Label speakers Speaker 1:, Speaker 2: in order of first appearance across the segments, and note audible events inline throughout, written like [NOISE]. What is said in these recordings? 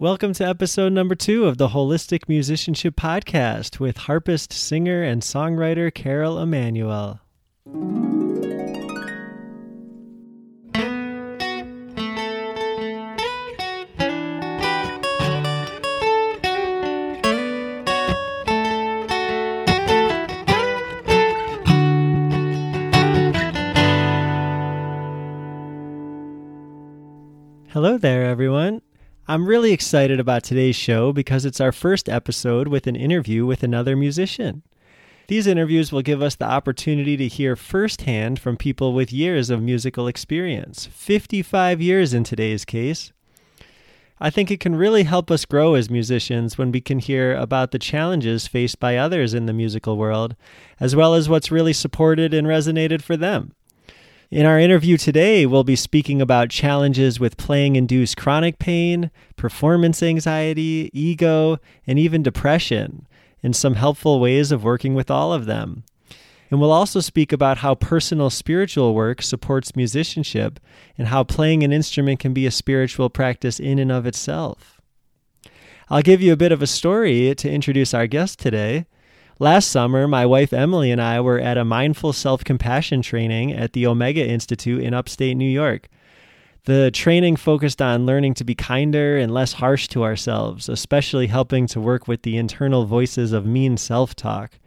Speaker 1: Welcome to episode number two of the Holistic Musicianship Podcast with harpist, singer, and songwriter Carol Emanuel. I'm really excited about today's show because it's our first episode with an interview with another musician. These interviews will give us the opportunity to hear firsthand from people with years of musical experience, 55 years in today's case. I think it can really help us grow as musicians when we can hear about the challenges faced by others in the musical world, as well as what's really supported and resonated for them. In our interview today, we'll be speaking about challenges with playing induced chronic pain, performance anxiety, ego, and even depression, and some helpful ways of working with all of them. And we'll also speak about how personal spiritual work supports musicianship and how playing an instrument can be a spiritual practice in and of itself. I'll give you a bit of a story to introduce our guest today. Last summer, my wife Emily and I were at a mindful self compassion training at the Omega Institute in upstate New York. The training focused on learning to be kinder and less harsh to ourselves, especially helping to work with the internal voices of mean self talk.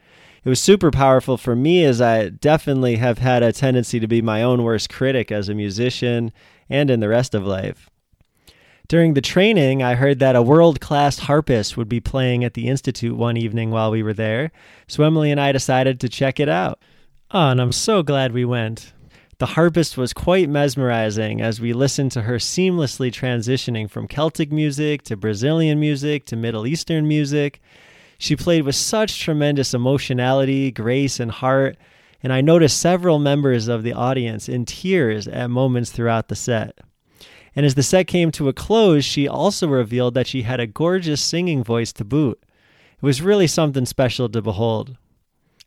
Speaker 1: It was super powerful for me as I definitely have had a tendency to be my own worst critic as a musician and in the rest of life. During the training, I heard that a world class harpist would be playing at the Institute one evening while we were there, so Emily and I decided to check it out. Oh, and I'm so glad we went. The harpist was quite mesmerizing as we listened to her seamlessly transitioning from Celtic music to Brazilian music to Middle Eastern music. She played with such tremendous emotionality, grace, and heart, and I noticed several members of the audience in tears at moments throughout the set. And as the set came to a close, she also revealed that she had a gorgeous singing voice to boot. It was really something special to behold.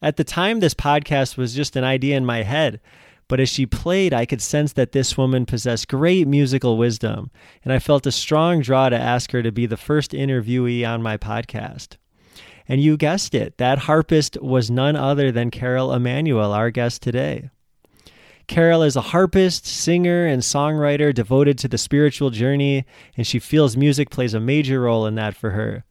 Speaker 1: At the time, this podcast was just an idea in my head, but as she played, I could sense that this woman possessed great musical wisdom, and I felt a strong draw to ask her to be the first interviewee on my podcast. And you guessed it, that harpist was none other than Carol Emanuel, our guest today. Carol is a harpist, singer, and songwriter devoted to the spiritual journey, and she feels music plays a major role in that for her.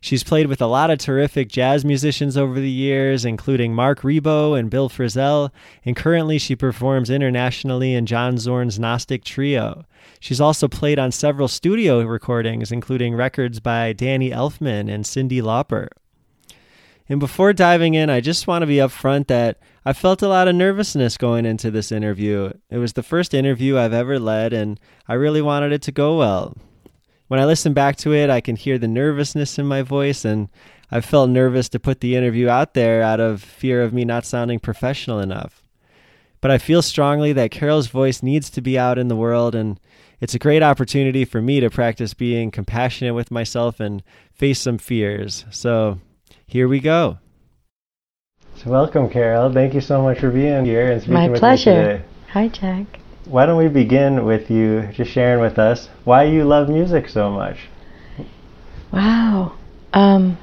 Speaker 1: She's played with a lot of terrific jazz musicians over the years, including Marc Ribot and Bill Frisell, and currently she performs internationally in John Zorn's Gnostic Trio. She's also played on several studio recordings, including records by Danny Elfman and Cyndi Lauper. And before diving in, I just want to be upfront that I felt a lot of nervousness going into this interview. It was the first interview I've ever led, and I really wanted it to go well. When I listen back to it, I can hear the nervousness in my voice, and I felt nervous to put the interview out there out of fear of me not sounding professional enough. But I feel strongly that Carol's voice needs to be out in the world, and it's a great opportunity for me to practice being compassionate with myself and face some fears. So here we go. So welcome, Carol. Thank you so much for being here and speaking
Speaker 2: My
Speaker 1: with
Speaker 2: pleasure.
Speaker 1: me today.
Speaker 2: Hi, Jack.
Speaker 1: Why don't we begin with you just sharing with us why you love music so much?
Speaker 2: Wow. Um,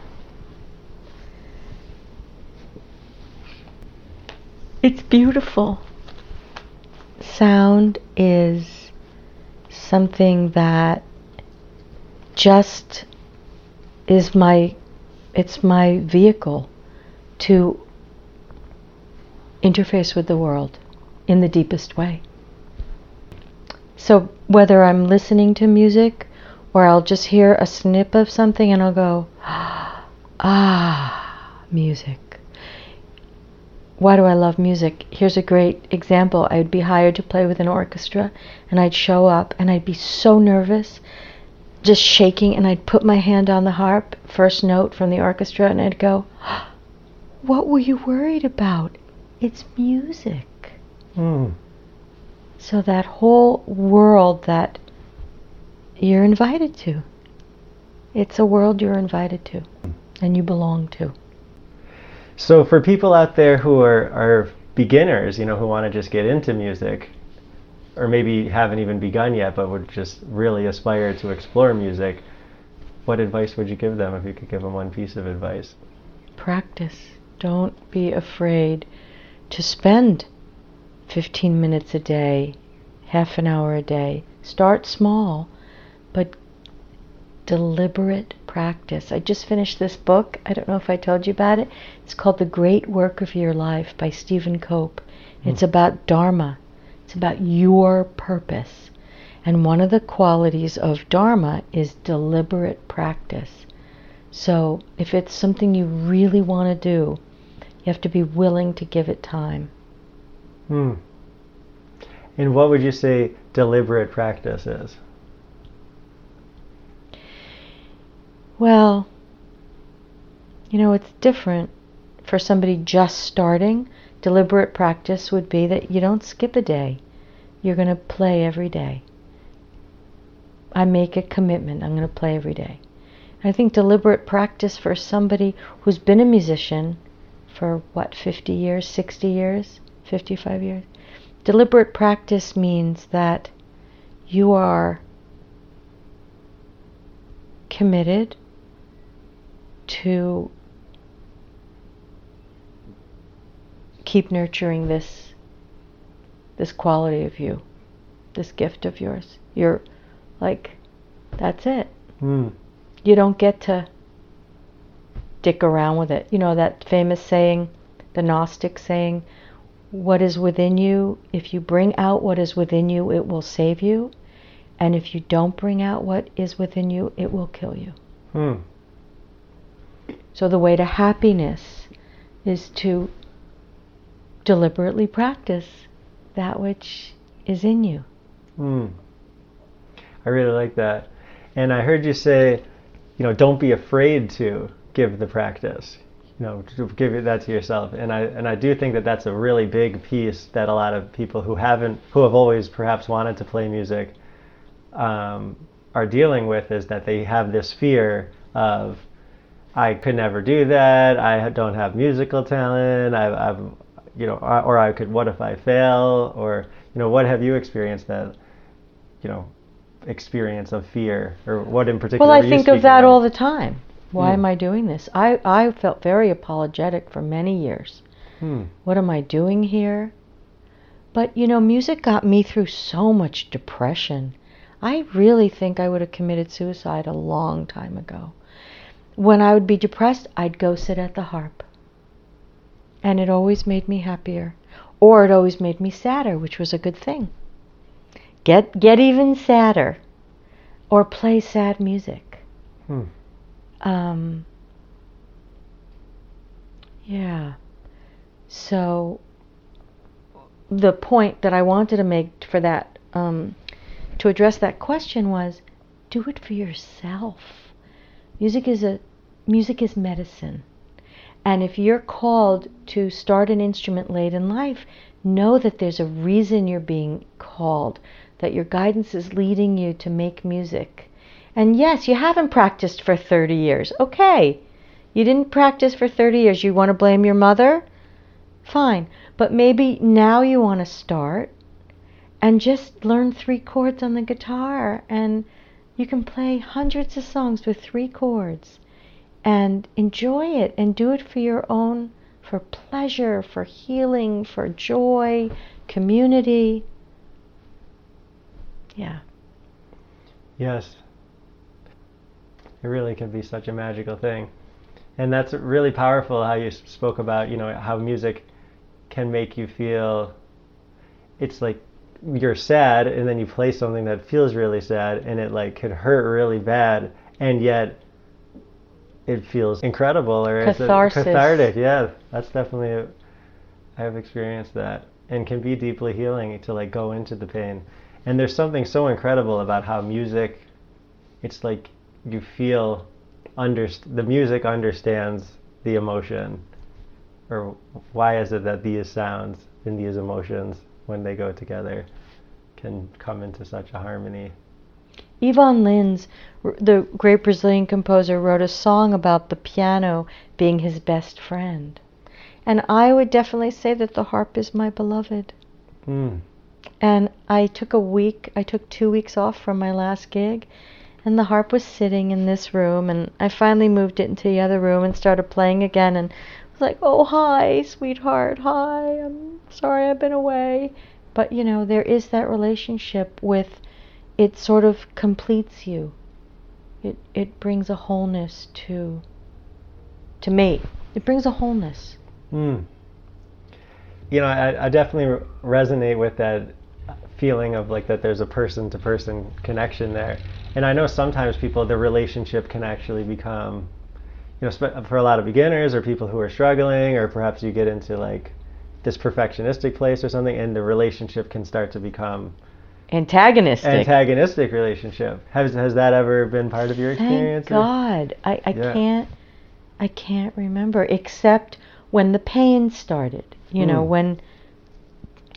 Speaker 2: it's beautiful. Sound is something that just is my it's my vehicle to interface with the world in the deepest way. So whether I'm listening to music or I'll just hear a snip of something and I'll go, [GASPS] ah, music. Why do I love music? Here's a great example. I'd be hired to play with an orchestra and I'd show up and I'd be so nervous, just shaking, and I'd put my hand on the harp, first note from the orchestra, and I'd go, [GASPS] What were you worried about? It's music.
Speaker 1: Hmm.
Speaker 2: So that whole world that you're invited to. It's a world you're invited to and you belong to.
Speaker 1: So for people out there who are, are beginners, you know, who want to just get into music, or maybe haven't even begun yet, but would just really aspire to explore music, what advice would you give them if you could give them one piece of advice?
Speaker 2: Practice. Don't be afraid to spend 15 minutes a day, half an hour a day. Start small, but deliberate practice. I just finished this book. I don't know if I told you about it. It's called The Great Work of Your Life by Stephen Cope. It's hmm. about Dharma. It's about your purpose. And one of the qualities of Dharma is deliberate practice. So if it's something you really want to do, you have to be willing to give it time.
Speaker 1: Hmm. And what would you say deliberate practice is?
Speaker 2: Well, you know, it's different for somebody just starting. Deliberate practice would be that you don't skip a day. You're going to play every day. I make a commitment. I'm going to play every day. I think deliberate practice for somebody who's been a musician for what, 50 years, 60 years, 55 years? Deliberate practice means that you are committed to keep nurturing this this quality of you, this gift of yours. You're like that's it.
Speaker 1: Hmm.
Speaker 2: You don't get to dick around with it. You know that famous saying, the Gnostic saying, what is within you, if you bring out what is within you, it will save you. And if you don't bring out what is within you, it will kill you.
Speaker 1: Hmm.
Speaker 2: So the way to happiness is to deliberately practice that which is in you.
Speaker 1: Hmm. I really like that. And I heard you say, you know, don't be afraid to give the practice. You know, give that to yourself. And I and I do think that that's a really big piece that a lot of people who haven't, who have always perhaps wanted to play music, um, are dealing with is that they have this fear of, I could never do that. I don't have musical talent. I, I've, you know, or, or I could. What if I fail? Or you know, what have you experienced that, you know, experience of fear, or what in particular?
Speaker 2: Well, I think of that all the time. Why
Speaker 1: Hmm.
Speaker 2: am I doing this? I, I felt very apologetic for many years.
Speaker 1: Hmm.
Speaker 2: What am I doing here? But you know, music got me through so much depression. I really think I would have committed suicide a long time ago. When I would be depressed, I'd go sit at the harp. And it always made me happier. Or it always made me sadder, which was a good thing. Get get even sadder. Or play sad music.
Speaker 1: Hmm.
Speaker 2: Um, yeah. So the point that I wanted to make for that, um, to address that question was, do it for yourself. Music is a music is medicine, and if you're called to start an instrument late in life, know that there's a reason you're being called. That your guidance is leading you to make music. And yes, you haven't practiced for 30 years. Okay. You didn't practice for 30 years. You want to blame your mother? Fine. But maybe now you want to start and just learn three chords on the guitar and you can play hundreds of songs with three chords and enjoy it and do it for your own for pleasure, for healing, for joy, community. Yeah.
Speaker 1: Yes. It really can be such a magical thing. And that's really powerful how you spoke about, you know, how music can make you feel it's like you're sad and then you play something that feels really sad and it like could hurt really bad and yet it feels incredible or it's
Speaker 2: Catharsis.
Speaker 1: cathartic. Yeah, that's definitely a, I have experienced that and can be deeply healing to like go into the pain. And there's something so incredible about how music it's like you feel underst- the music understands the emotion or why is it that these sounds and these emotions when they go together can come into such a harmony
Speaker 2: Ivan Lins, the great Brazilian composer, wrote a song about the piano being his best friend. And I would definitely say that the harp is my beloved.
Speaker 1: mm.
Speaker 2: And I took a week, I took two weeks off from my last gig, and the harp was sitting in this room and I finally moved it into the other room and started playing again and was like, "Oh, hi, sweetheart. Hi. I'm sorry I've been away." But, you know, there is that relationship with it sort of completes you. It it brings a wholeness to to me. It brings a wholeness.
Speaker 1: Mm. You know, I, I definitely resonate with that feeling of like that there's a person to person connection there. And I know sometimes people, the relationship can actually become, you know, for a lot of beginners or people who are struggling, or perhaps you get into like this perfectionistic place or something, and the relationship can start to become
Speaker 2: antagonistic.
Speaker 1: Antagonistic relationship. Has has that ever been part of your experience?
Speaker 2: Thank God, I, I yeah. can't I can't remember except when the pain started. You mm. know hmm. when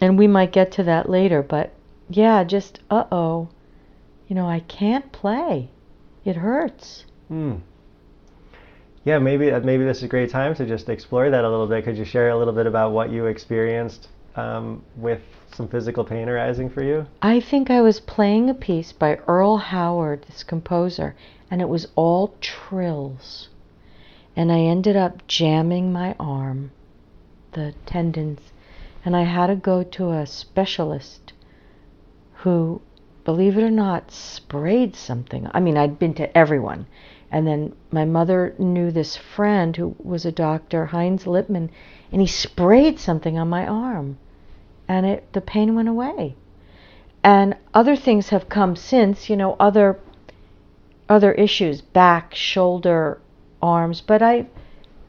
Speaker 2: and we might get to that later, but yeah, just uh oh, you know, I can't play. It hurts.
Speaker 1: Hmm. Yeah, maybe uh, maybe this is a great time to just explore that a little bit. Could you share a little bit about what you experienced um, with some physical pain arising for you?
Speaker 2: I think I was playing a piece by Earl Howard, this composer, and it was all trills. And I ended up jamming my arm, the tendons and I had to go to a specialist who, believe it or not, sprayed something. I mean, I'd been to everyone. And then my mother knew this friend who was a doctor, Heinz Lippmann, and he sprayed something on my arm. And it the pain went away. And other things have come since, you know, other other issues, back, shoulder, arms, but I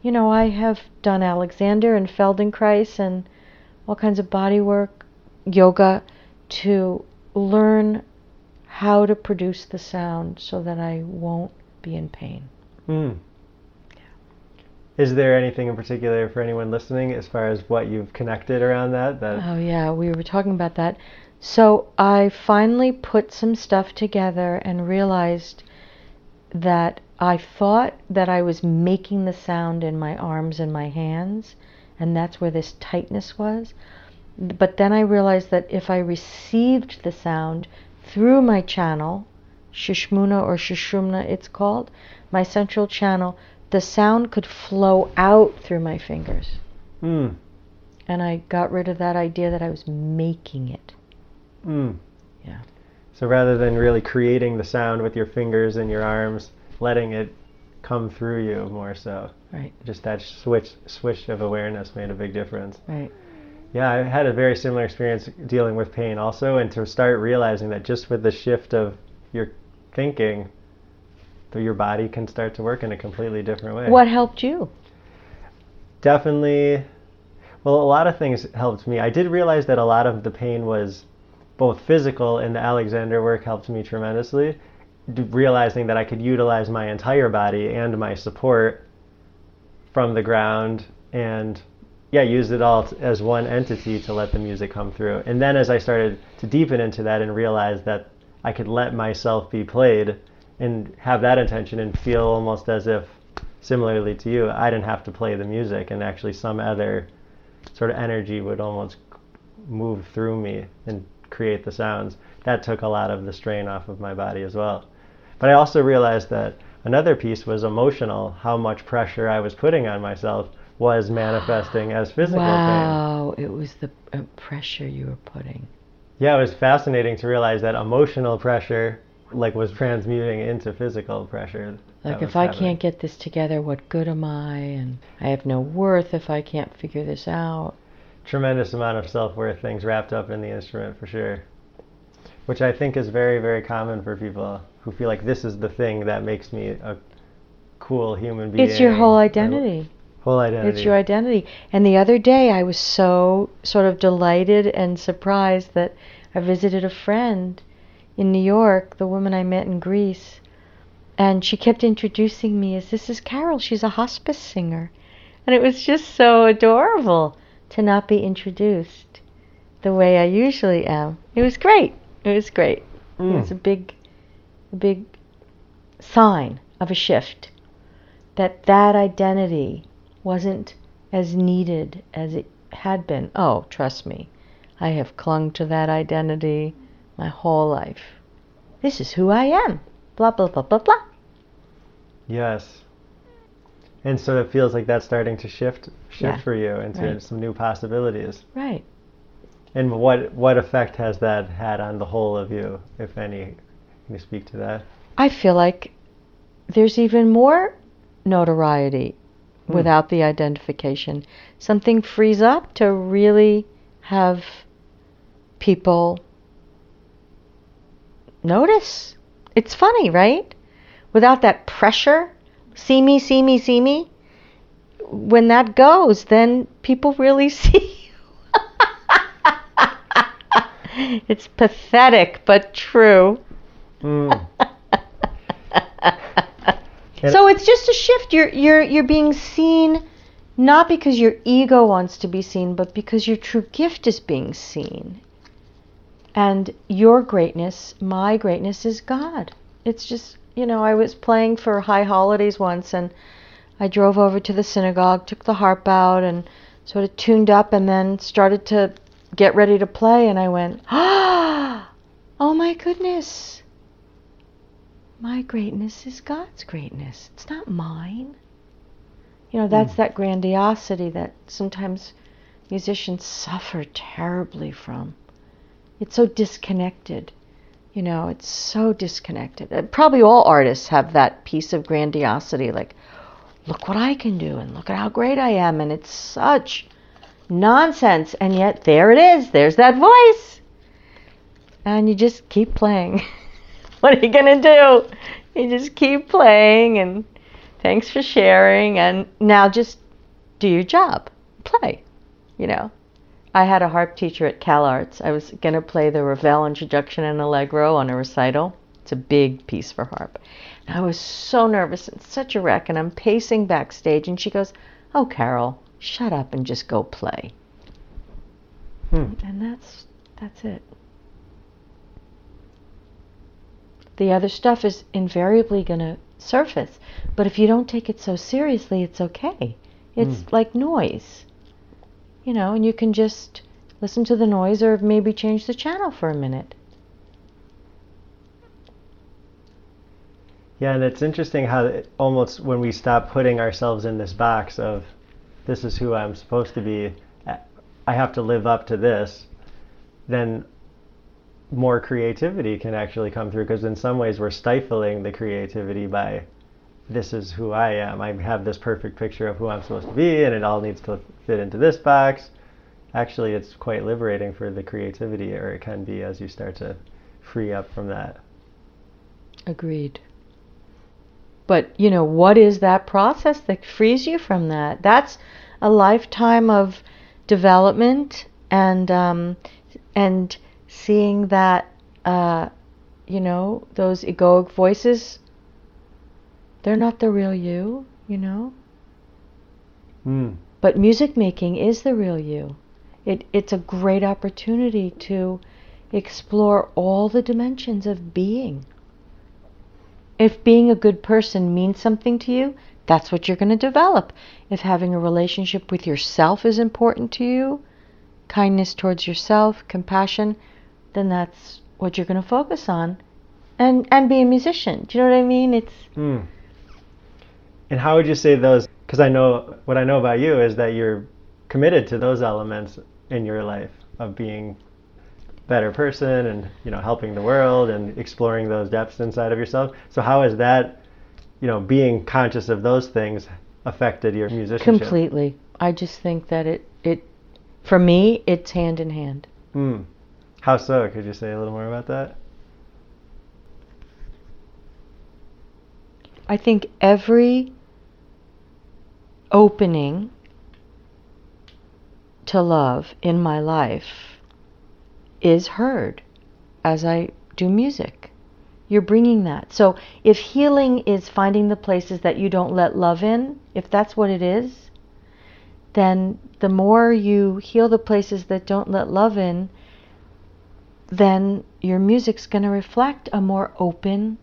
Speaker 2: you know, I have done Alexander and Feldenkrais and all kinds of body work, yoga, to learn how to produce the sound so that I won't be in pain.
Speaker 1: Mm. Is there anything in particular for anyone listening as far as what you've connected around that? that
Speaker 2: oh yeah, we were talking about that. So I finally put some stuff together and realized that I thought that I was making the sound in my arms and my hands, and that's where this tightness was. But then I realized that if I received the sound through my channel, Shushmuna or Shishumna it's called, my central channel, the sound could flow out through my fingers.
Speaker 1: Mm.
Speaker 2: And I got rid of that idea that I was making it.
Speaker 1: Mm.
Speaker 2: Yeah.
Speaker 1: So rather than really creating the sound with your fingers and your arms, letting it come through you more so.
Speaker 2: Right.
Speaker 1: Just that switch switch of awareness made a big difference.
Speaker 2: Right.
Speaker 1: Yeah, I had a very similar experience dealing with pain also, and to start realizing that just with the shift of your thinking, your body can start to work in a completely different way.
Speaker 2: What helped you?
Speaker 1: Definitely. Well, a lot of things helped me. I did realize that a lot of the pain was both physical, and the Alexander work helped me tremendously. Realizing that I could utilize my entire body and my support from the ground and yeah, use it all t- as one entity to let the music come through. And then as I started to deepen into that and realize that I could let myself be played and have that intention and feel almost as if, similarly to you, I didn't have to play the music and actually some other sort of energy would almost move through me and create the sounds. That took a lot of the strain off of my body as well. But I also realized that Another piece was emotional, how much pressure I was putting on myself was manifesting as physical
Speaker 2: wow, pain. Wow, it was the uh, pressure you were putting.
Speaker 1: Yeah, it was fascinating to realize that emotional pressure like was transmuting into physical pressure.
Speaker 2: Like if I can't get this together, what good am I? And I have no worth if I can't figure this out.
Speaker 1: Tremendous amount of self-worth things wrapped up in the instrument for sure. Which I think is very very common for people who feel like this is the thing that makes me a cool human being.
Speaker 2: It's your whole identity.
Speaker 1: Whole identity.
Speaker 2: It's your identity. And the other day, I was so sort of delighted and surprised that I visited a friend in New York, the woman I met in Greece, and she kept introducing me as this is Carol. She's a hospice singer, and it was just so adorable to not be introduced the way I usually am. It was great. It was great. Mm. It was a big a big sign of a shift that that identity wasn't as needed as it had been. Oh, trust me, I have clung to that identity my whole life. This is who I am. blah, blah, blah, blah, blah.
Speaker 1: Yes. And so it feels like that's starting to shift shift
Speaker 2: Yeah.
Speaker 1: for you into
Speaker 2: Right.
Speaker 1: some new possibilities.
Speaker 2: Right.
Speaker 1: And what what effect has that had on the whole of you, if any? Can you speak to that?
Speaker 2: I feel like there's even more notoriety
Speaker 1: Hmm.
Speaker 2: without the identification. Something frees up to really have people notice. It's funny, right? Without that pressure, see me, see me, see me. When that goes, then people really [LAUGHS] see you. it's pathetic, but true. [LAUGHS]
Speaker 1: Mm.
Speaker 2: So it's just a shift. You're you're you're being seen not because your ego wants to be seen, but because your true gift is being seen. And your greatness, my greatness is God. It's just, you know, I was playing for high holidays once and I drove over to the synagogue, took the harp out and sort of tuned up and then started to get ready to play and I went, "Ah! [GASPS] Oh my goodness my greatness is God's greatness. It's not mine. You know, that's
Speaker 1: Mm.
Speaker 2: that grandiosity that sometimes musicians suffer terribly from. It's so disconnected. You know, it's so disconnected. Probably all artists have that piece of grandiosity like, look what I can do and look at how great I am. And it's such nonsense. And yet, there it is. There's that voice. And you just keep playing. [LAUGHS] what are you going to do? You just keep playing and thanks for sharing. And now just do your job. Play, you know. I had a harp teacher at Cal Arts. I was going to play the Ravel Introduction and Allegro on a recital. It's a big piece for harp. And I was so nervous and such a wreck. And I'm pacing backstage, and she goes, Oh, Carol, shut up and just go play.
Speaker 1: Hmm.
Speaker 2: And that's that's it. The other stuff is invariably going to surface, but if you don't take it so seriously, it's okay. It's
Speaker 1: Mm.
Speaker 2: like noise. You know, and you can just listen to the noise or maybe change the channel for a minute.
Speaker 1: Yeah, and it's interesting how it almost when we stop putting ourselves in this box of this is who I'm supposed to be, I have to live up to this, then more creativity can actually come through because in some ways we're stifling the creativity by this is who I am. I have this perfect picture of who I'm supposed to be and it all needs to fit into this box. Actually, it's quite liberating for the creativity or it can be as you start to free up from that.
Speaker 2: Agreed. But, you know, what is that process that frees you from that? That's a lifetime of development and um, and seeing that uh, you know those egoic voices they're not the real you you know?
Speaker 1: Mm.
Speaker 2: but music making is the real you. It it's a great opportunity to explore all the dimensions of being. If being a good person means something to you that's what you're going to develop. If having a relationship with yourself is important to you kindness towards yourself compassion then that's what you're going to focus on. And and be a musician. Do you know what i mean? It's
Speaker 1: Mm. And how would you say those? Because I know what I know about you is that you're committed to those elements in your life of being a better person and you know helping the world and exploring those depths inside of yourself. So how has that, you know, being conscious of those things affected your musicianship?
Speaker 2: completely i just think that it it for me it's hand in hand
Speaker 1: Mm. How so? Could you say a little more about that?
Speaker 2: I think every opening to love in my life is heard as I do music. You're bringing that. So if healing is finding the places that you don't let love in, if that's what it is, then the more you heal the places that don't let love in, then your music's going to reflect a more open,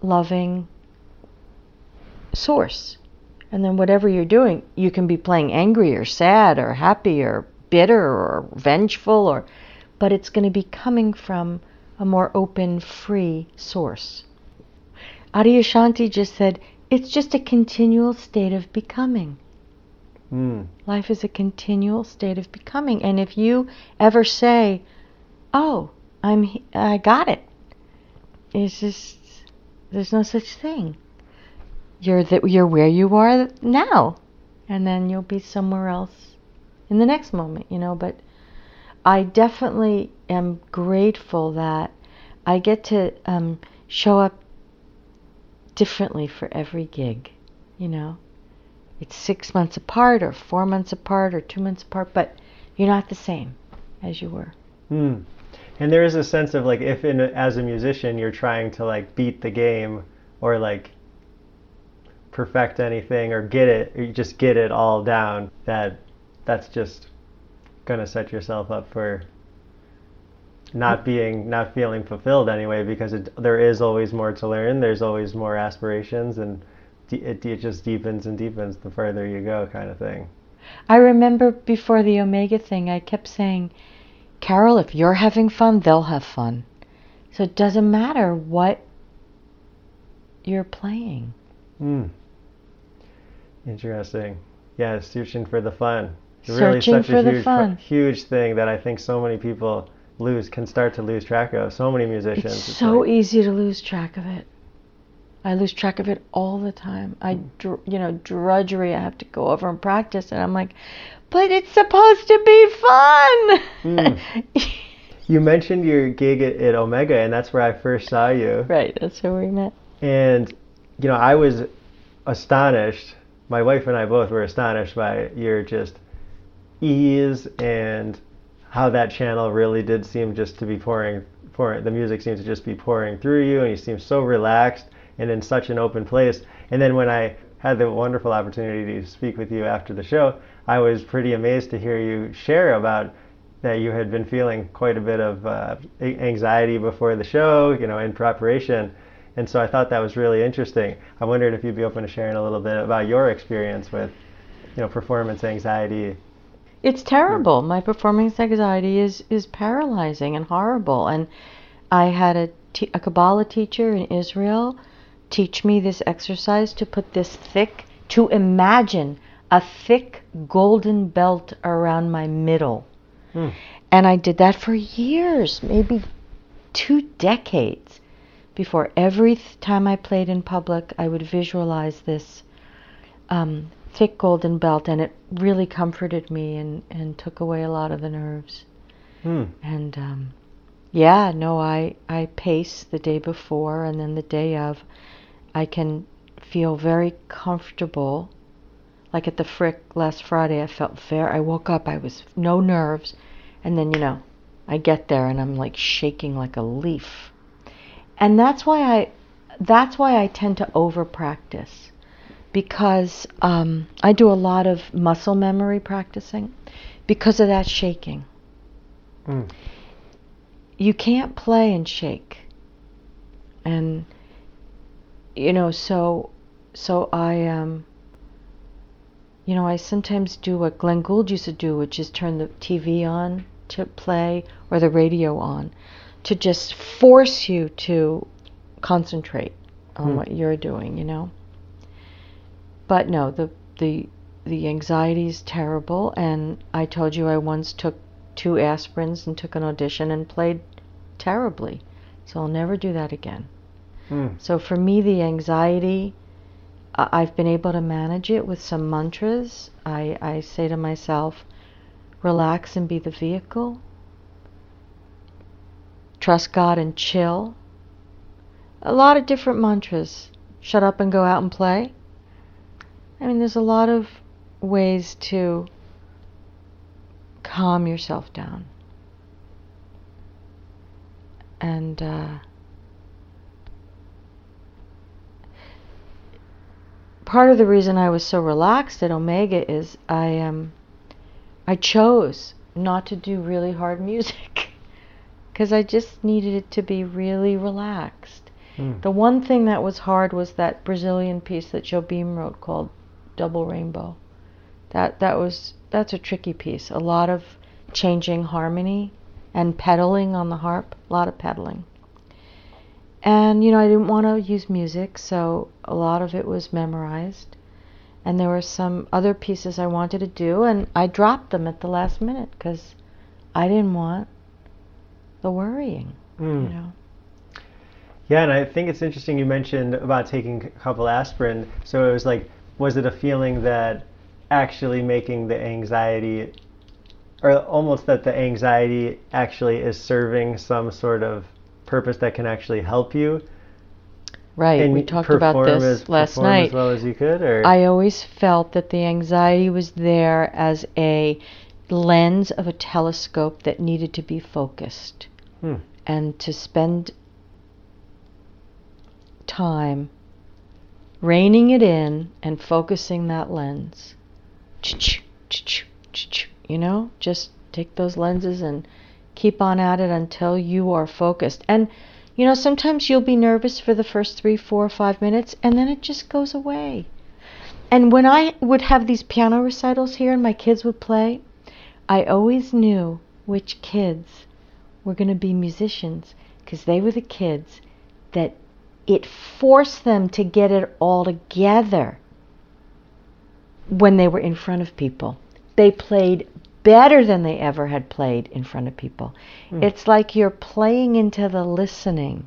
Speaker 2: loving source. And then whatever you're doing, you can be playing angry or sad or happy or bitter or vengeful or but it's going to be coming from a more open, free source. Adyashanti just said, it's just a continual state of becoming.
Speaker 1: Mm.
Speaker 2: Life is a continual state of becoming. And if you ever say, "Oh, I'm I got it." It's just there's no such thing. You're that you're where you are now. And then you'll be somewhere else in the next moment, you know, but I definitely am grateful that I get to um, show up differently for every gig, you know it's six months apart or four months apart or two months apart, but you're not the same as you were.
Speaker 1: Mm. And there is a sense of like if in as a musician you're trying to like beat the game or like perfect anything or get it or you just get it all down that that's just going to set yourself up for not being not feeling fulfilled anyway because it, there is always more to learn there's always more aspirations and it, it just deepens and deepens the further you go, kind of thing.
Speaker 2: I remember before the Omega thing, I kept saying, Carol, if you're having fun, they'll have fun. So it doesn't matter what you're playing.
Speaker 1: Hmm. Interesting. Yeah, searching for the fun.
Speaker 2: Really such a
Speaker 1: huge, huge thing that I think so many people lose can start to lose track of. So many musicians.
Speaker 2: It's, it's so like, easy to lose track of it. I lose track of it all the time. I, dr- you know, drudgery. I have to go over and practice, and I'm like, but it's supposed to be fun.
Speaker 1: Mm. [LAUGHS] you mentioned your gig at, at, Omega, and that's where I first saw you.
Speaker 2: Right, that's where we met.
Speaker 1: And you know, I was astonished. My wife and I both were astonished by your just ease and how that channel really did seem just to be pouring, pouring. The music seemed to just be pouring through you, and you seemed so relaxed and in such an open place. And then when I had the wonderful opportunity to speak with you after the show, I was pretty amazed to hear you share about that you had been feeling quite a bit of uh, anxiety before the show, you know, in preparation. And so I thought that was really interesting. I wondered if you'd be open to sharing a little bit about your experience with, you know, performance anxiety.
Speaker 2: It's terrible. My performance anxiety is is paralyzing and horrible. And I had a, t- a Kabbalah teacher in Israel teach me this exercise to put this thick, to imagine a thick golden belt around my middle. Hmm. And I did that for years, maybe two decades. Before every time I played in public, I would visualize this um, thick golden belt, and it really comforted me and, and took away a lot of the nerves. Hmm. And um, yeah, no, I, I pace the day before and then the day of. I can feel very comfortable. Like at the Frick last Friday, I felt fair. I woke up, I was no nerves. And then, you know, I get there and I'm like shaking like a leaf. And that's why I, that's why I tend to over practice because um, I do a lot of muscle memory practicing because of that shaking. Mm. You can't play and shake. And you know, so so I um you know, I sometimes do what Glenn Gould used to do, which is turn the TV on to play or the radio on to just force you to concentrate on hmm. what you're doing, you know. But no, the the the anxiety is terrible and I told you I once took two aspirins and took an audition and played terribly. So I'll never do that again. Mm. So for me, the anxiety, uh, I've been able to manage it with some mantras. I, I say to myself, relax and be the vehicle. Trust God and chill. A lot of different mantras. Shut up and go out and play. I mean, there's a lot of ways to calm yourself down. And, uh, part of the reason I was so relaxed at Omega is I um I chose not to do really hard [LAUGHS] music because I just needed it to be really relaxed. Mm. The one thing that was hard was that Brazilian piece that Jobim wrote called Double Rainbow. That that was that's a tricky piece. A lot of changing harmony and pedaling on the harp, a lot of pedaling. And, you know, I didn't want to use music, so a lot of it was memorized. And there were some other pieces I wanted to do, and I dropped them at the last minute because I didn't want the worrying,
Speaker 1: Mm.
Speaker 2: you know.
Speaker 1: Yeah, and I think it's interesting you mentioned about taking a couple aspirin. So it was like, was it a feeling that actually making the anxiety, or almost that the anxiety actually is serving some sort of purpose that can actually help you?
Speaker 2: Right.
Speaker 1: and
Speaker 2: we talked about this
Speaker 1: as,
Speaker 2: last night.
Speaker 1: as well as you could, or
Speaker 2: I always felt that the anxiety was there as a lens of a telescope that needed to be focused
Speaker 1: Hmm.
Speaker 2: and to spend time reining it in and focusing that lens. Ch-ch, ch-ch, ch-ch, You know, just take those lenses and keep on at it until you are focused. And you know, sometimes you'll be nervous for the first three, four, five minutes, and then it just goes away. And when I would have these piano recitals here and my kids would play, I always knew which kids were going to be musicians because they were the kids that it forced them to get it all together when they were in front of people. They played better than they ever had played in front of people.
Speaker 1: Hmm.
Speaker 2: It's like you're playing into the listening.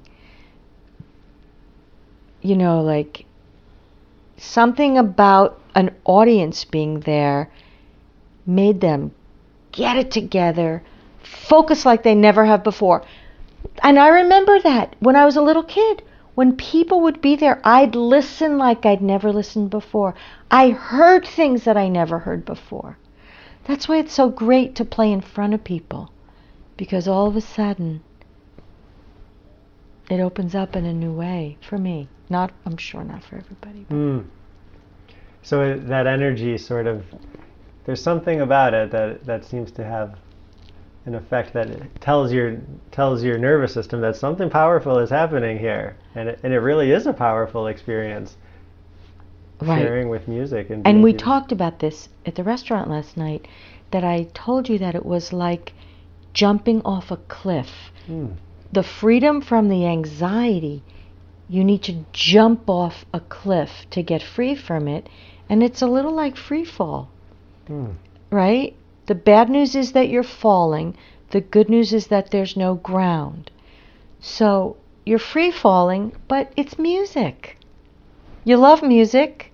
Speaker 2: You know, like something about an audience being there made them get it together, focus like they never have before. And I remember that when I was a little kid. When people would be there, I'd listen like I'd never listened before. I heard things that I never heard before. That's why it's so great to play in front of people. Because all of a sudden, it opens up in a new way for me. Not, I'm sure, not for everybody.
Speaker 1: Hmm. So that energy sort of, there's something about it that that seems to have an effect that tells your tells your nervous system that something powerful is happening here, and it, and it really is a powerful experience.
Speaker 2: Right.
Speaker 1: Sharing with music and
Speaker 2: And we
Speaker 1: able-
Speaker 2: talked about this at the restaurant last night. That I told you that it was like jumping off a cliff.
Speaker 1: Hmm.
Speaker 2: The freedom from the anxiety, you need to jump off a cliff to get free from it. And it's a little like free fall,
Speaker 1: Hmm.
Speaker 2: right? The bad news is that you're falling. The good news is that there's no ground. So you're free falling, but it's music. You love music.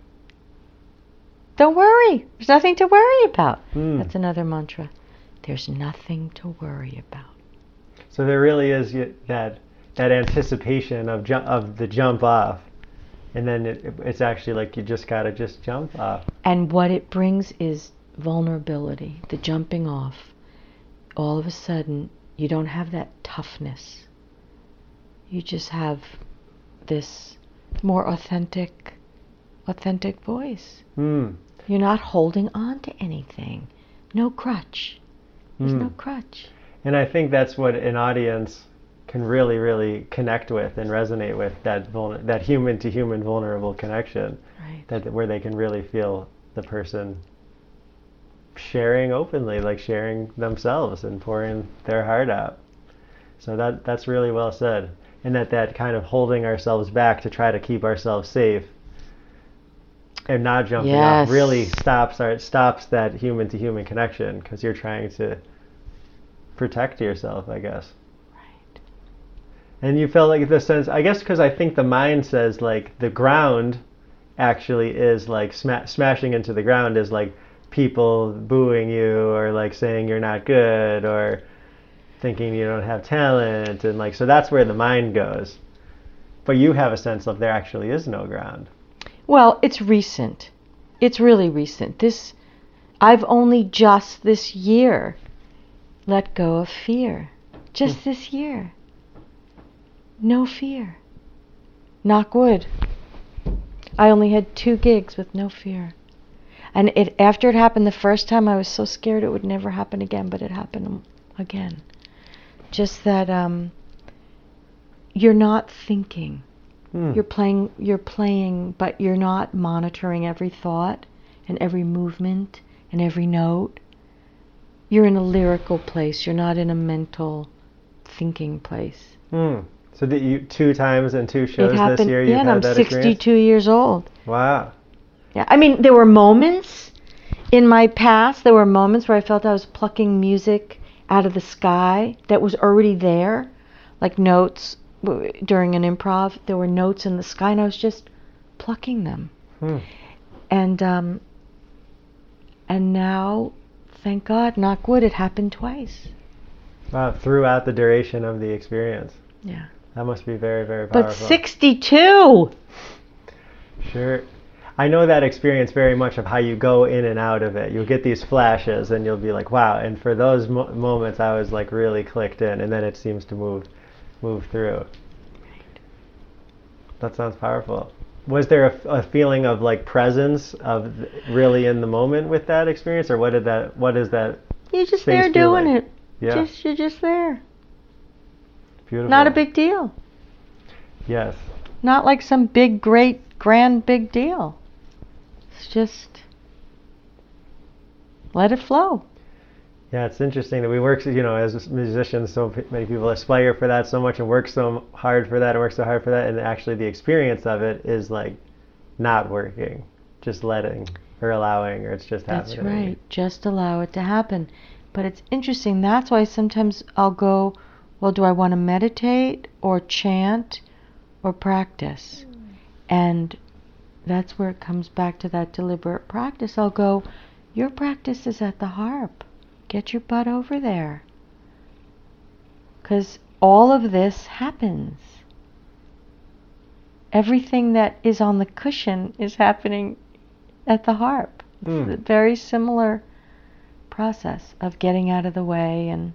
Speaker 2: Don't worry. There's nothing to worry about.
Speaker 1: Hmm.
Speaker 2: That's another mantra. There's nothing to worry about.
Speaker 1: So there really is that that anticipation of ju- of the jump off, and then it, it's actually like you just gotta just jump off.
Speaker 2: And what it brings is vulnerability, the jumping off. All of a sudden, you don't have that toughness. You just have this more authentic, authentic voice.
Speaker 1: Hmm.
Speaker 2: You're not holding on to anything. No crutch. There's
Speaker 1: Hmm.
Speaker 2: no crutch.
Speaker 1: And I think that's what an audience can really, really connect with and resonate with that vulner- that human to human vulnerable connection,
Speaker 2: Right.
Speaker 1: that where they can really feel the person sharing openly, like sharing themselves and pouring their heart out. So that that's really well said, and that that kind of holding ourselves back to try to keep ourselves safe and not jumping off really stops our stops that human to human connection because you're trying to protect yourself, I guess.
Speaker 2: Right.
Speaker 1: And you felt like the sense, I guess, because I think the mind says like the ground actually is like sma- smashing into the ground is like people booing you or like saying you're not good or thinking you don't have talent and like so that's where the mind goes. But you have a sense of there actually is no ground.
Speaker 2: Well, it's recent. It's really recent. This I've only just this year let go of fear. Just hmm. this year. No fear. Knock wood. I only had two gigs with no fear. And it after it happened the first time I was so scared it would never happen again, but it happened again. Just that um you're not thinking.
Speaker 1: Hmm.
Speaker 2: You're playing you're playing but you're not monitoring every thought and every movement and every note. You're in a lyrical place. You're not in a mental thinking place.
Speaker 1: Hmm. So that you two times and two shows this
Speaker 2: happened.
Speaker 1: year. You've
Speaker 2: yeah, and I'm
Speaker 1: that
Speaker 2: 62
Speaker 1: experience?
Speaker 2: years old.
Speaker 1: Wow.
Speaker 2: Yeah, I mean, there were moments in my past. There were moments where I felt I was plucking music out of the sky that was already there, like notes during an improv. There were notes in the sky, and I was just plucking them.
Speaker 1: Hmm.
Speaker 2: And um, and now, thank God, knock wood, it happened twice.
Speaker 1: Wow. Throughout the duration of the experience.
Speaker 2: Yeah.
Speaker 1: That must be very, very powerful.
Speaker 2: But 62.
Speaker 1: Sure. I know that experience very much of how you go in and out of it. You'll get these flashes and you'll be like, wow. And for those mo- moments, I was like really clicked in, and then it seems to move, move through. That sounds powerful. Was there a, a feeling of like presence of th- really in the moment with that experience, or what did that? What is that?
Speaker 2: You're just there doing
Speaker 1: like-
Speaker 2: it.
Speaker 1: Yeah,
Speaker 2: Just you're just there.
Speaker 1: beautiful.
Speaker 2: Not a big deal.
Speaker 1: Yes.
Speaker 2: Not like some big, great, grand, big deal. Just let it flow.
Speaker 1: Yeah, it's interesting that we work, you know, as musicians, so many people aspire for that so much and work so hard for that and work so hard for that, and actually the experience of it is like not working, just letting or allowing, or it's just
Speaker 2: That's
Speaker 1: happening.
Speaker 2: right. Just allow it to happen. But it's interesting. That's why sometimes I'll go, well, do I want to meditate or chant or practice? And that's where it comes back to that deliberate practice. I'll go, your practice is at the harp. Get your butt over there. Because all of this happens. Everything that is on the cushion is happening at the harp. It's
Speaker 1: Mm.
Speaker 2: a very similar process of getting out of the way and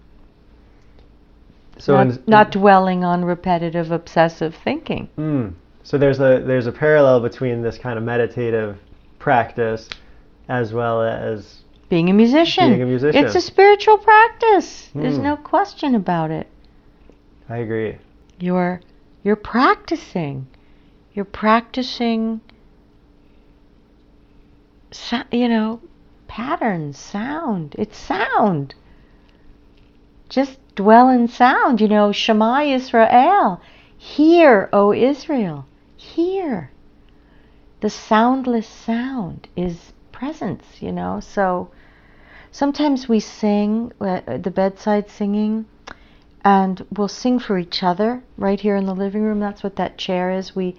Speaker 1: So
Speaker 2: not,
Speaker 1: in-
Speaker 2: not dwelling on repetitive obsessive thinking.
Speaker 1: Mm. So there's a there's a parallel between this kind of meditative practice as well as
Speaker 2: Being a musician.
Speaker 1: Being a musician.
Speaker 2: It's a spiritual practice. There's
Speaker 1: Hmm.
Speaker 2: no question about it.
Speaker 1: I agree.
Speaker 2: You're you're practicing. You're practicing you know, patterns, sound. It's sound. Just dwell in sound. You know, Shema Israel. Hear, O Israel. Hear. The soundless sound is presence, you know. So sometimes we sing, uh, the bedside singing, and we'll sing for each other right here in the living room. That's what that chair is. We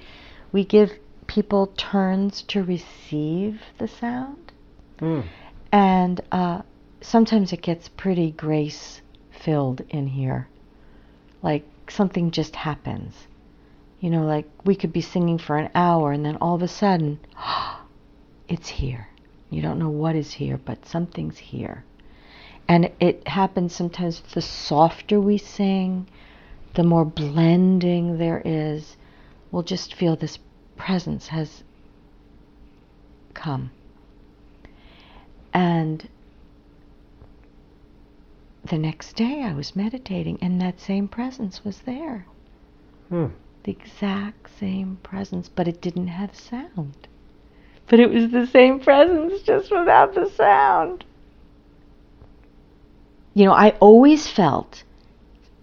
Speaker 2: we give people turns to receive the sound,
Speaker 1: Mm.
Speaker 2: and uh, sometimes it gets pretty grace filled in here, like something just happens. You know, like we could be singing for an hour, and then all of a sudden, [GASPS] it's here. You don't know what is here, but something's here. And it happens sometimes the softer we sing, the more blending there is, we'll just feel this presence has come. And the next day I was meditating, and that same presence was there.
Speaker 1: Hmm.
Speaker 2: The exact same presence, but it didn't have sound. But it was the same presence, just without the sound. You know, I always felt,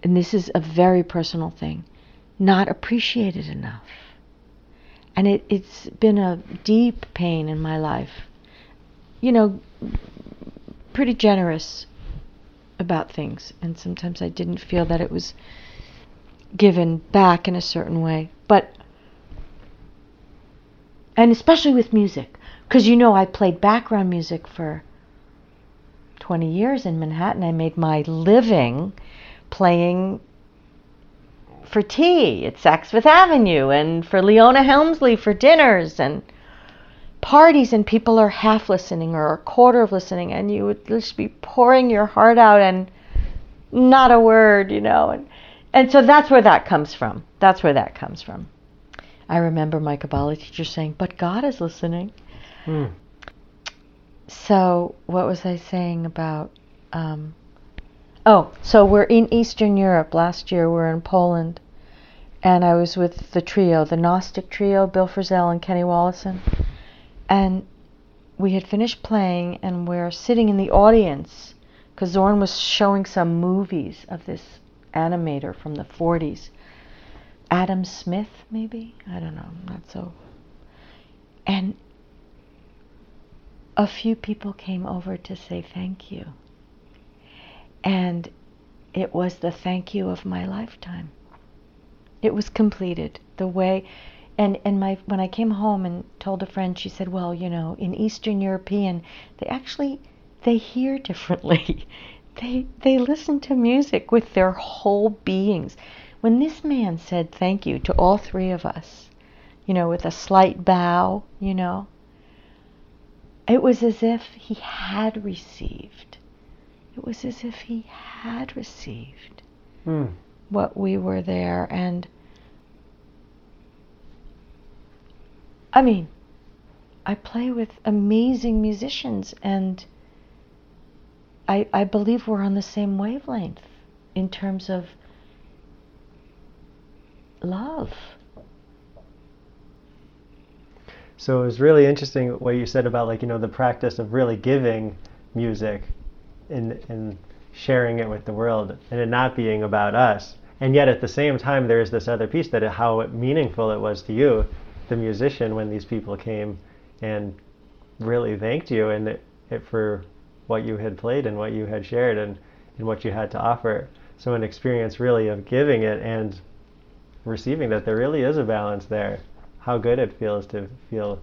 Speaker 2: and this is a very personal thing, not appreciated enough. And it, it's been a deep pain in my life. You know, pretty generous about things, and sometimes I didn't feel that it was given back in a certain way. But, and especially with music, because you know, I played background music for 20 years in Manhattan. I made my living playing for tea at Saks Fifth Avenue and for Leona Helmsley for dinners and parties and people are half listening or a quarter of listening and you would just be pouring your heart out and not a word, you know. And and so that's where that comes from. That's where that comes from. I remember my Kabbalah teacher saying, "But God is listening."
Speaker 1: Hmm.
Speaker 2: So what was I saying about? Um, oh, so we're in Eastern Europe. Last year we're in Poland, and I was with the trio, the Gnostic trio, Bill Frisell and Kenny Wollesen, and we had finished playing, and we're sitting in the audience because Zorn was showing some movies of this animator from the 40s Adam Smith, maybe? I don't know, not so. And a few people came over to say thank you. And it was the thank you of my lifetime. It was completed the way and and my when I came home and told a friend she said, "Well, you know, in Eastern European, they actually they hear [LAUGHS] differently. They they listen to music with their whole beings. When this man said thank you to all three of us, you know, with a slight bow, you know, it was as if he had received. It was as if he had received
Speaker 1: Mm.
Speaker 2: what we were there and I mean, I play with amazing musicians and I I believe we're on the same wavelength in terms of love.
Speaker 1: So it was really interesting what you said about like you know the practice of really giving music and and sharing it with the world and it not being about us. And yet at the same time there is this other piece that it, how meaningful it was to you, the musician, when these people came and really thanked you and it, it for what you had played and what you had shared and, and what you had to offer. So an experience really of giving it and receiving that there really is a balance there. How good it feels to feel,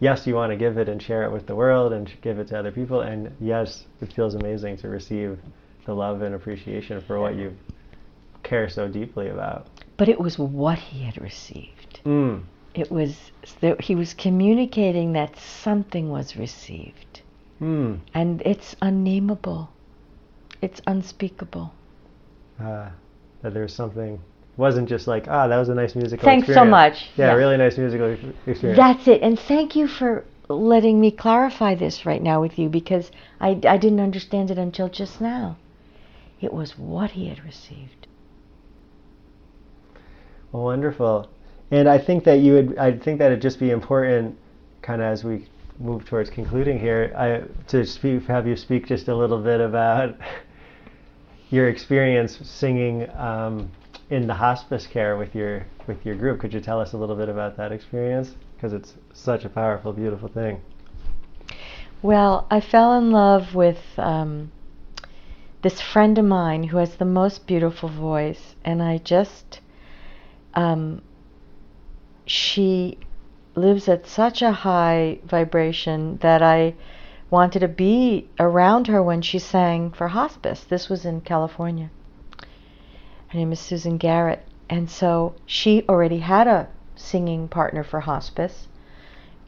Speaker 1: yes, you want to give it and share it with the world and give it to other people, and yes, it feels amazing to receive the love and appreciation for what you care so deeply about.
Speaker 2: But it was what he had received.
Speaker 1: Mm.
Speaker 2: It was that he was communicating that something was received.
Speaker 1: Mm.
Speaker 2: And it's unnameable. It's unspeakable.
Speaker 1: Uh, that there's something. Wasn't just like ah that was a nice musical. Experience.
Speaker 2: Thanks so much.
Speaker 1: Yeah,
Speaker 2: Yeah.
Speaker 1: really nice musical experience.
Speaker 2: That's it. And thank you for letting me clarify this right now with you because I, I didn't understand it until just now. It was what he had received.
Speaker 1: Well, wonderful. And I think that you would. I think that it'd just be important, kind of as we move towards concluding here, I, to speak, have you speak just a little bit about [LAUGHS] your experience singing um, in the hospice care with your with your group. Could you tell us a little bit about that experience? Because it's such a powerful, beautiful thing.
Speaker 2: Well, I fell in love with um, this friend of mine who has the most beautiful voice, and I just, um, she lives at such a high vibration that I wanted to be around her when she sang for hospice. This was in California. Her name is Susan Garrett, and so she already had a singing partner for hospice,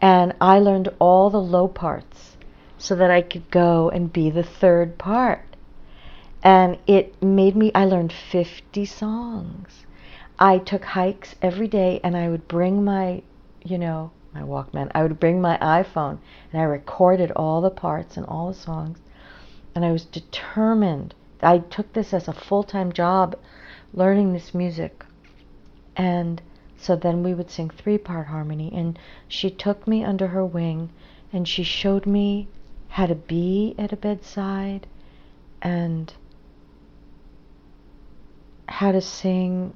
Speaker 2: and I learned all the low parts so that I could go and be the third part. And it made me, I learned 50 songs. I took hikes every day and I would bring my, you know, my Walkman, I would bring my iPhone and I recorded all the parts and all the songs. And I was determined. I took this as a full time job, learning this music. And so then we would sing three part harmony. And she took me under her wing and she showed me how to be at a bedside and how to sing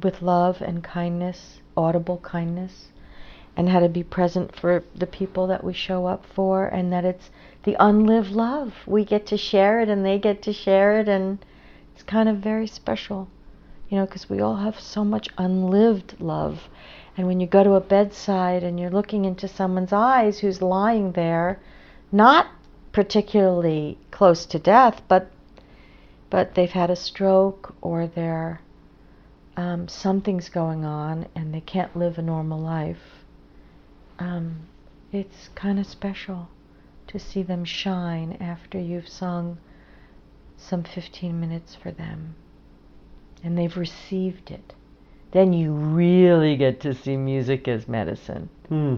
Speaker 2: with love and kindness, audible kindness, and how to be present for the people that we show up for, and that it's the unlived love. We get to share it and they get to share it, and it's kind of very special, you know, because we all have so much unlived love. And when you go to a bedside and you're looking into someone's eyes who's lying there, not particularly close to death, but but they've had a stroke or they're um, something's going on and they can't live a normal life. Um, it's kind of special to see them shine after you've sung some 15 minutes for them and they've received it. Then you really get to see music as medicine.
Speaker 1: Hmm.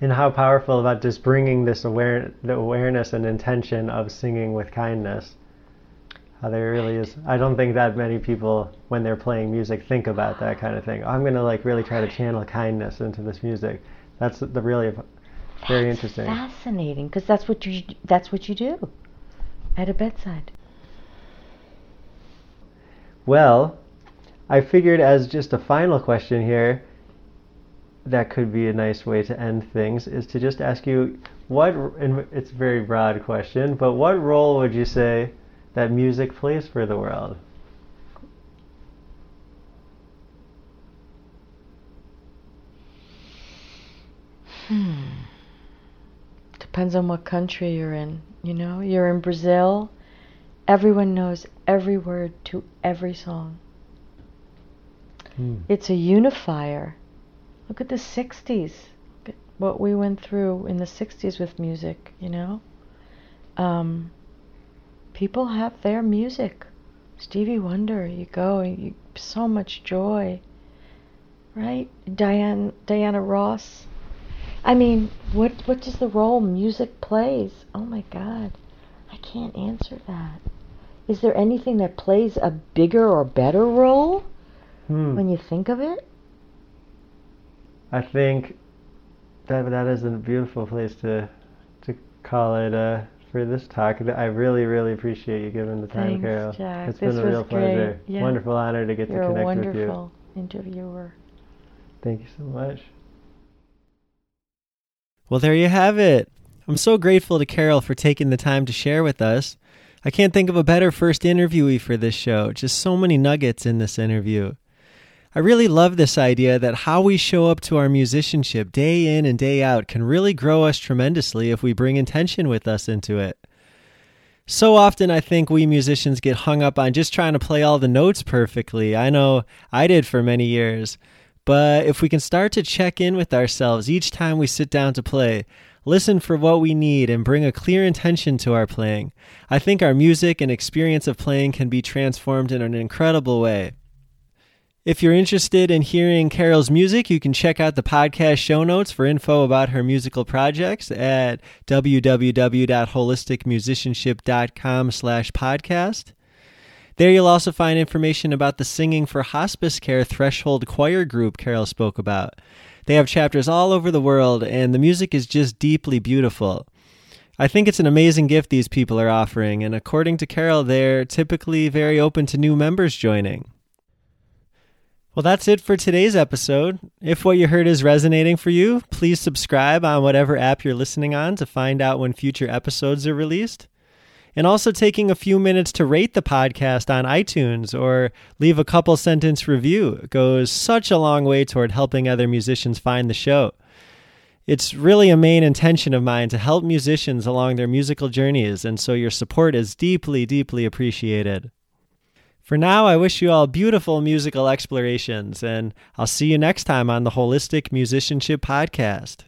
Speaker 1: And how powerful about just bringing this aware, the awareness and intention of singing with kindness. How there really is. I don't think that many people, when they're playing music, think about that kind of thing. I'm going to like really try to channel kindness into this music. That's the really very
Speaker 2: That's
Speaker 1: interesting.
Speaker 2: Fascinating, because that's what you that's what you do at a bedside.
Speaker 1: Well,
Speaker 3: I figured as just a final question here, that could be a nice way to end things, is to just ask you what, and it's a very broad question, but what role would you say that music plays for the world?
Speaker 2: Hmm. Depends on what country you're in. You know, you're in Brazil, everyone knows every word to every song.
Speaker 3: Hmm.
Speaker 2: It's a unifier. Look at the 60s. Look at what we went through in the 60s with music, you know? Um, people have their music. Stevie Wonder, you go, you, so much joy. Right? Diane, Diana Ross. I mean, what what does the role music plays? Oh my God, I can't answer that. Is there anything that plays a bigger or better role
Speaker 3: Hmm.
Speaker 2: when you think of it?
Speaker 3: I think that that is a beautiful place to to call it uh, for this talk. I really, really appreciate you giving the time,
Speaker 2: Thanks,
Speaker 3: Carol.
Speaker 2: Jack.
Speaker 3: It's
Speaker 2: This
Speaker 3: been a
Speaker 2: was
Speaker 3: real
Speaker 2: great.
Speaker 3: pleasure.
Speaker 2: Yeah.
Speaker 3: Wonderful honor to get
Speaker 2: You're
Speaker 3: to
Speaker 2: a
Speaker 3: connect with you.
Speaker 2: wonderful interviewer.
Speaker 3: Thank you so much.
Speaker 1: Well, there you have it. I'm so grateful to Carol for taking the time to share with us. I can't think of a better first interviewee for this show. Just so many nuggets in this interview. I really love this idea that how we show up to our musicianship day in and day out can really grow us tremendously if we bring intention with us into it. So often, I think we musicians get hung up on just trying to play all the notes perfectly. I know I did for many years. But if we can start to check in with ourselves each time we sit down to play, listen for what we need, and bring a clear intention to our playing, I think our music and experience of playing can be transformed in an incredible way. If you're interested in hearing Carol's music, you can check out the podcast show notes for info about her musical projects at www.holisticmusicianship.com slash podcast. There you'll also find information about the Singing for Hospice Care Threshold Choir group Carol spoke about. They have chapters all over the world, and the music is just deeply beautiful. I think it's an amazing gift these people are offering, and according to Carol, they're typically very open to new members joining. Well, that's it for today's episode. If what you heard is resonating for you, please subscribe on whatever app you're listening on to find out when future episodes are released and also taking a few minutes to rate the podcast on iTunes or leave a couple sentence review goes such a long way toward helping other musicians find the show. It's really a main intention of mine to help musicians along their musical journeys, and so your support is deeply, deeply appreciated. For now, I wish you all beautiful musical explorations, and I'll see you next time on the Holistic Musicianship Podcast.